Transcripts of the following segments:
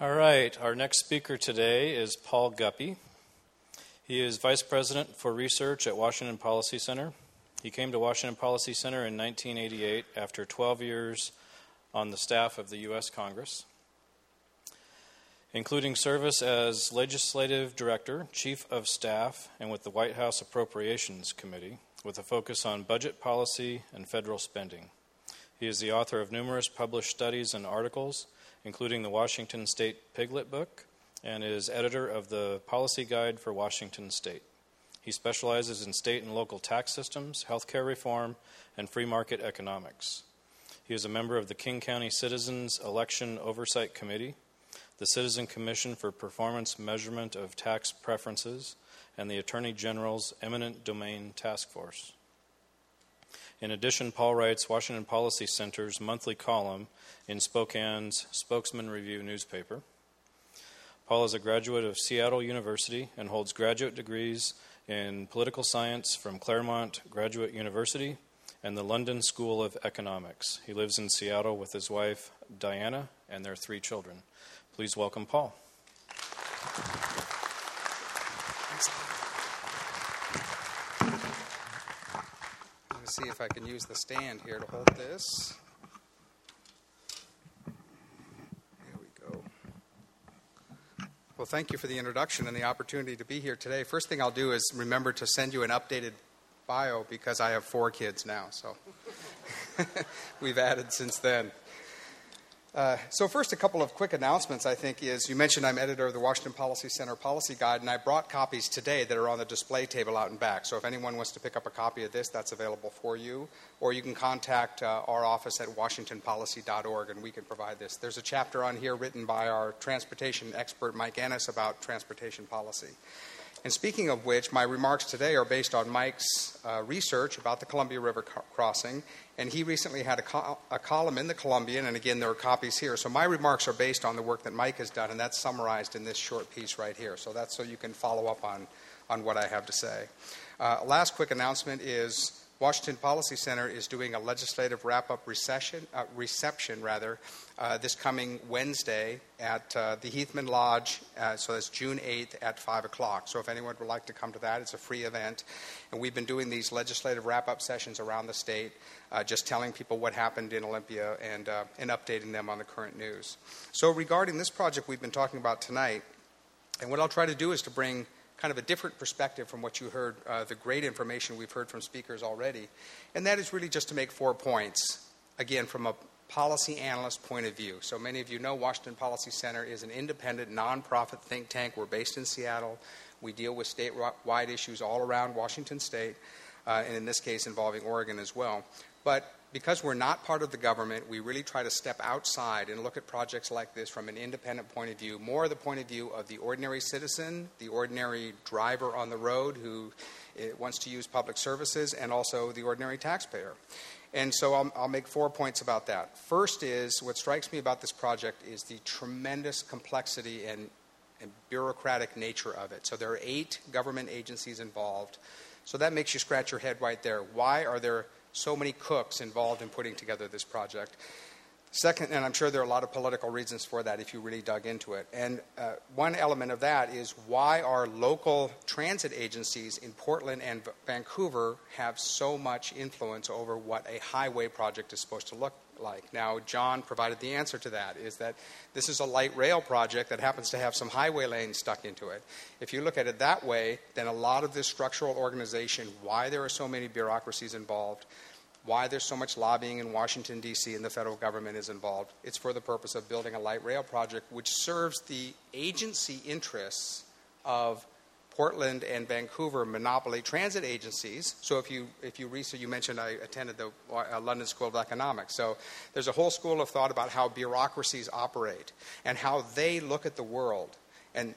All right, our next speaker today is Paul Guppy. He is Vice President for Research at Washington Policy Center. He came to Washington Policy Center in 1988 after 12 years on the staff of the U.S. Congress, including service as Legislative Director, Chief of Staff, and with the White House Appropriations Committee, with a focus on budget policy and federal spending. He is the author of numerous published studies and articles, including the Washington State Piglet Book, and is editor of the Policy Guide for Washington State. He specializes in state and local tax systems, healthcare reform, and free market economics. He is a member of the King County Citizens Election Oversight Committee, the Citizen Commission for Performance Measurement of Tax Preferences, and the Attorney General's Eminent Domain Task Force. In addition, Paul writes Washington Policy Center's monthly column in Spokane's Spokesman Review newspaper. Paul is a graduate of Seattle University and holds graduate degrees in political science from Claremont Graduate University and the London School of Economics. He lives in Seattle with his wife, Diana, and their three children. Please welcome Paul. Let see if I can use the stand here to hold this. There we go. Well, thank you for the introduction and the opportunity to be here today. First thing I'll do is remember to send you an updated bio because I have four kids now, so we've added since then. Uh, so, first, a couple of quick announcements, I think, is you mentioned I'm editor of the Washington Policy Center Policy Guide, and I brought copies today that are on the display table out in back. So, if anyone wants to pick up a copy of this, that's available for you. Or you can contact uh, our office at washingtonpolicy.org, and we can provide this. There's a chapter on here written by our transportation expert, Mike Ennis, about transportation policy. And speaking of which, my remarks today are based on Mike's uh, research about the Columbia River co- crossing. And he recently had a, a, column in the Columbian, and again, there are copies here. So my remarks are based on the work that Mike has done, and that's summarized in this short piece right here. So that's so you can follow up on, on what I have to say. Uh, last quick announcement is Washington Policy Center is doing a legislative wrap-up recession, uh, reception, rather, uh, this coming Wednesday at uh, the Heathman Lodge. Uh, so that's June 8th at 5 o'clock. So if anyone would like to come to that, it's a free event. And we've been doing these legislative wrap-up sessions around the state, uh, just telling people what happened in Olympia and, uh, and updating them on the current news. So regarding this project we've been talking about tonight, and what I'll try to do is to bring – kind of a different perspective from what you heard, uh, the great information we've heard from speakers already. And that is really just to make four points, again, from a policy analyst point of view. So many of you know Washington Policy Center is an independent, nonprofit think tank. We're based in Seattle. We deal with statewide issues all around Washington state, uh, and in this case involving Oregon as well. But because we're not part of the government, we really try to step outside and look at projects like this from an independent point of view, more the point of view of the ordinary citizen, the ordinary driver on the road who eh, wants to use public services, and also the ordinary taxpayer. And so I'll, I'll, make four points about that. First is what strikes me about this project is the tremendous complexity and, and bureaucratic nature of it. So there are eight government agencies involved. So that makes you scratch your head right there. Why are there so many cooks involved in putting together this project. Second, and I'm sure there are a lot of political reasons for that if you really dug into it. And uh, one element of that is why our local transit agencies in Portland and v- Vancouver have so much influence over what a highway project is supposed to look like. Now, John provided the answer to that is that this is a light rail project that happens to have some highway lanes stuck into it. If you look at it that way, then a lot of this structural organization, why there are so many bureaucracies involved, why there's so much lobbying in Washington, D.C., and the federal government is involved. It's for the purpose of building a light rail project which serves the agency interests of Portland and Vancouver monopoly transit agencies. So if you if you research, you mentioned I attended the uh, London School of Economics. So there's a whole school of thought about how bureaucracies operate and how they look at the world. And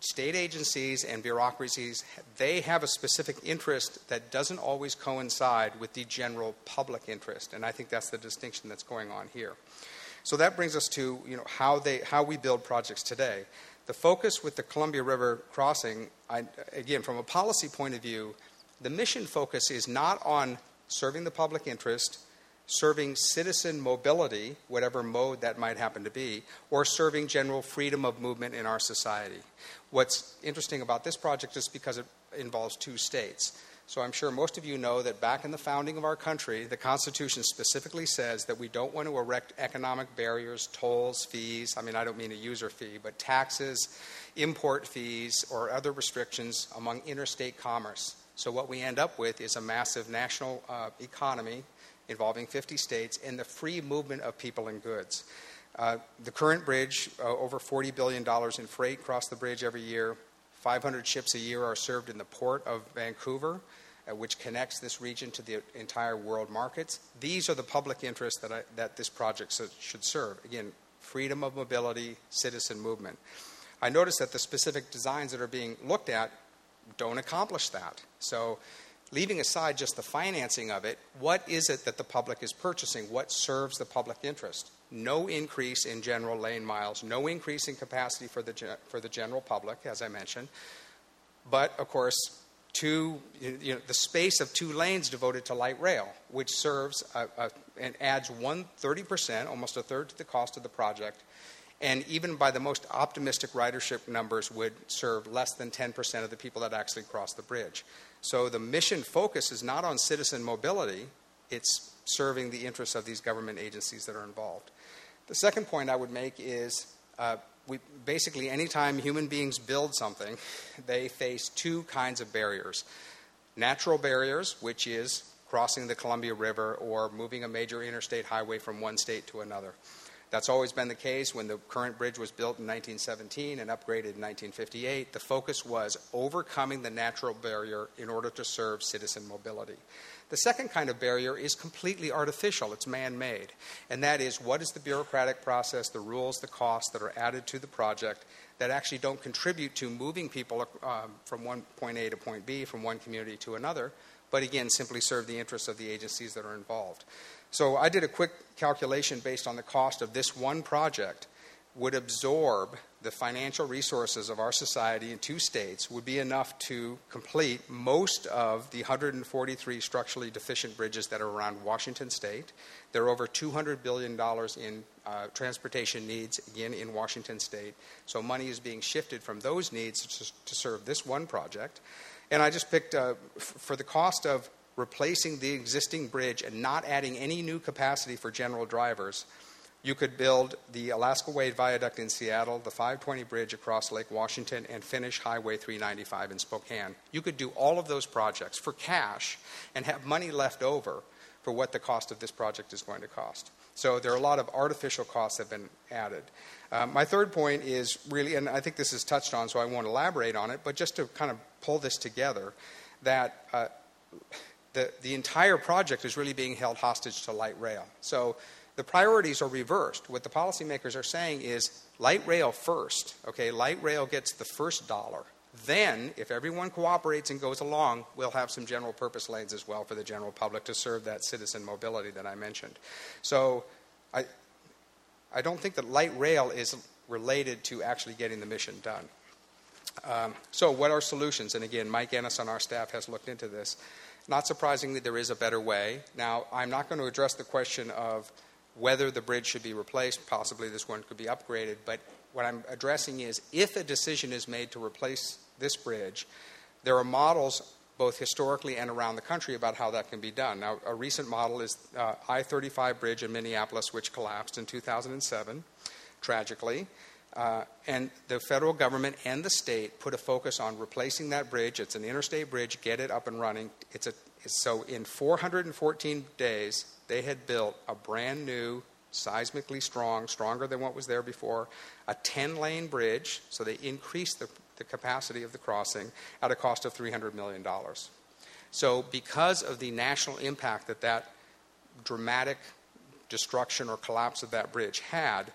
state agencies and bureaucracies, they have a specific interest that doesn't always coincide with the general public interest. And I think that's the distinction that's going on here. So that brings us to you know, how, they, how we build projects today. The focus with the Columbia River crossing, I, again, from a policy point of view, the mission focus is not on serving the public interest, serving citizen mobility, whatever mode that might happen to be, or serving general freedom of movement in our society. What's interesting about this project is because it involves two states. So I'm sure most of you know that back in the founding of our country, the Constitution specifically says that we don't want to erect economic barriers, tolls, fees. I mean, I don't mean a user fee, but taxes, import fees, or other restrictions among interstate commerce. So what we end up with is a massive national uh, economy involving 50 states and the free movement of people and goods. Uh, the current bridge, uh, over $40 billion in freight cross the bridge every year. 500 ships a year are served in the port of Vancouver, uh, which connects this region to the entire world markets. These are the public interests that, I, that this project should serve. Again, freedom of mobility, citizen movement. I notice that the specific designs that are being looked at don't accomplish that. So leaving aside just the financing of it, what is it that the public is purchasing? What serves the public interest? No increase in general lane miles, no increase in capacity for the, for the general public, as I mentioned. But, of course, two, you know, the space of two lanes devoted to light rail, which serves a, a, and adds one thirty percent almost a third to the cost of the project, and even by the most optimistic ridership numbers would serve less than 10% of the people that actually cross the bridge. So the mission focus is not on citizen mobility, it's serving the interests of these government agencies that are involved. The second point I would make is uh, we, basically, anytime human beings build something, they face two kinds of barriers natural barriers, which is crossing the Columbia River or moving a major interstate highway from one state to another. That's always been the case. When the current bridge was built in 1917 and upgraded in 1958, the focus was overcoming the natural barrier in order to serve citizen mobility. The second kind of barrier is completely artificial, it's man made. And that is what is the bureaucratic process, the rules, the costs that are added to the project that actually don't contribute to moving people um, from one point A to point B, from one community to another, but again, simply serve the interests of the agencies that are involved. So I did a quick calculation based on the cost of this one project would absorb the financial resources of our society in two states would be enough to complete most of the 143 structurally deficient bridges that are around Washington state. There are over $200 billion in uh, transportation needs, again, in Washington state. So money is being shifted from those needs to, to serve this one project. And I just picked, uh, f- for the cost of replacing the existing bridge and not adding any new capacity for general drivers, you could build the Alaskan Way Viaduct in Seattle, the 520 bridge across Lake Washington, and finish Highway 395 in Spokane. You could do all of those projects for cash and have money left over for what the cost of this project is going to cost. So there are a lot of artificial costs that have been added. Um, my third point is really, and I think this is touched on, so I won't elaborate on it, but just to kind of pull this together, that uh, the, the entire project is really being held hostage to light rail. So the priorities are reversed. What the policymakers are saying is light rail first, okay? Light rail gets the first dollar. Then, if everyone cooperates and goes along, we'll have some general purpose lanes as well for the general public to serve that citizen mobility that I mentioned. So, I, I don't think that light rail is related to actually getting the mission done. Um, so, what are solutions? And again, Mike Ennis on our staff has looked into this. Not surprisingly, there is a better way. Now, I'm not going to address the question of whether the bridge should be replaced. Possibly this one could be upgraded. But what I'm addressing is if a decision is made to replace this bridge, there are models both historically and around the country about how that can be done. Now, a recent model is uh, I 35 bridge in Minneapolis, which collapsed in 2007, tragically. Uh, and the federal government and the state put a focus on replacing that bridge. It's an interstate bridge, get it up and running. It's a, so in 414 days, they had built a brand new, seismically strong, stronger than what was there before, a 10 lane bridge. So they increased the, the capacity of the crossing at a cost of $300 million. So, because of the national impact that that dramatic destruction or collapse of that bridge had,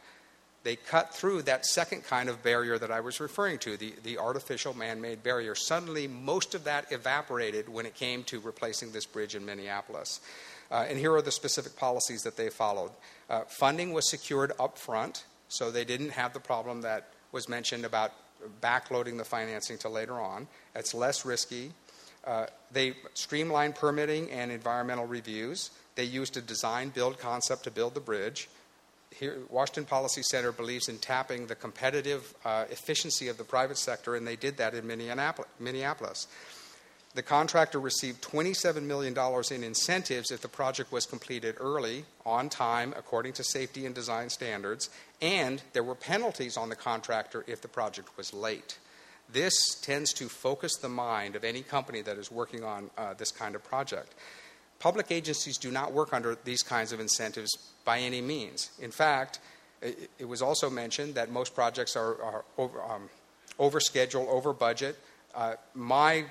they cut through that second kind of barrier that I was referring to, the, the artificial man made barrier. Suddenly, most of that evaporated when it came to replacing this bridge in Minneapolis. Uh, and here are the specific policies that they followed. Uh, funding was secured up front, so they didn't have the problem that was mentioned about backloading the financing to later on. It's less risky. Uh, they streamlined permitting and environmental reviews. They used a design build concept to build the bridge. Here, Washington Policy Center believes in tapping the competitive uh, efficiency of the private sector, and they did that in Minneapolis. The contractor received $27 million in incentives if the project was completed early, on time, according to safety and design standards, and there were penalties on the contractor if the project was late. This tends to focus the mind of any company that is working on uh, this kind of project. Public agencies do not work under these kinds of incentives by any means. In fact, it, it was also mentioned that most projects are, are over, um, over schedule, over budget. Uh, my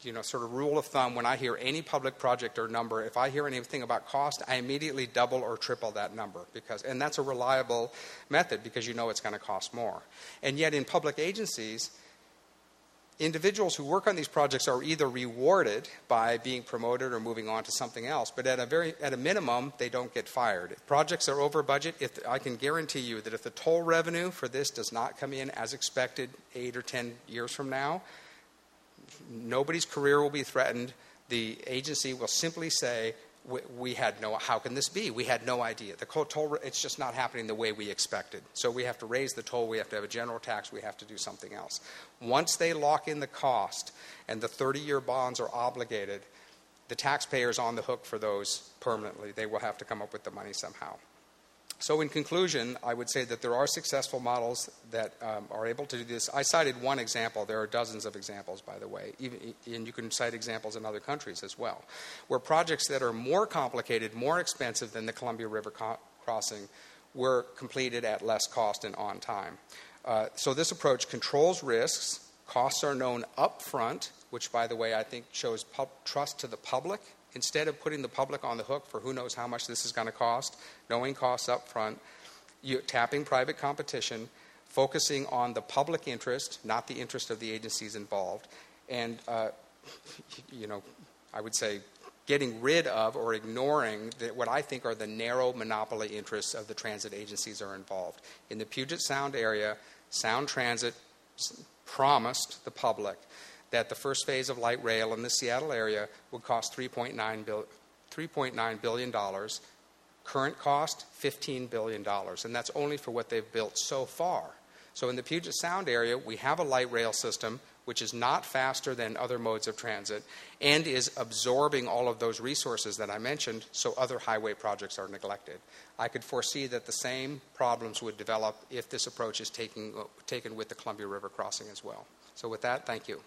you know, sort of rule of thumb when I hear any public project or number, if I hear anything about cost, I immediately double or triple that number because, and that's a reliable method because you know it's going to cost more. And yet, in public agencies, individuals who work on these projects are either rewarded by being promoted or moving on to something else, but at a very at a minimum, they don't get fired. If projects are over budget, if I can guarantee you that if the toll revenue for this does not come in as expected eight or ten years from now, nobody's career will be threatened. The agency will simply say, we, we, had no, how can this be? We had no idea. The toll, it's just not happening the way we expected. So we have to raise the toll, we have to have a general tax, we have to do something else. Once they lock in the cost and the 30 year bonds are obligated, the taxpayer is on the hook for those permanently. They will have to come up with the money somehow. So, in conclusion, I would say that there are successful models that um, are able to do this. I cited one example. There are dozens of examples, by the way, Even, and you can cite examples in other countries as well, where projects that are more complicated, more expensive than the Columbia River co- crossing were completed at less cost and on time. Uh, so, this approach controls risks. Costs are known up front, which, by the way, I think shows trust to the public instead of putting the public on the hook for who knows how much this is going to cost, knowing costs up front, you, tapping private competition, focusing on the public interest, not the interest of the agencies involved, and, uh, you know, I would say getting rid of or ignoring the, what I think are the narrow monopoly interests of the transit agencies are involved. In the Puget Sound area, Sound Transit promised the public that the first phase of light rail in the Seattle area would cost $3.9, bill, $3.9 billion. Current cost, $15 billion. And that's only for what they've built so far. So in the Puget Sound area, we have a light rail system which is not faster than other modes of transit and is absorbing all of those resources that I mentioned so other highway projects are neglected. I could foresee that the same problems would develop if this approach is taking, taken with the Columbia River crossing as well. So, with that, thank you.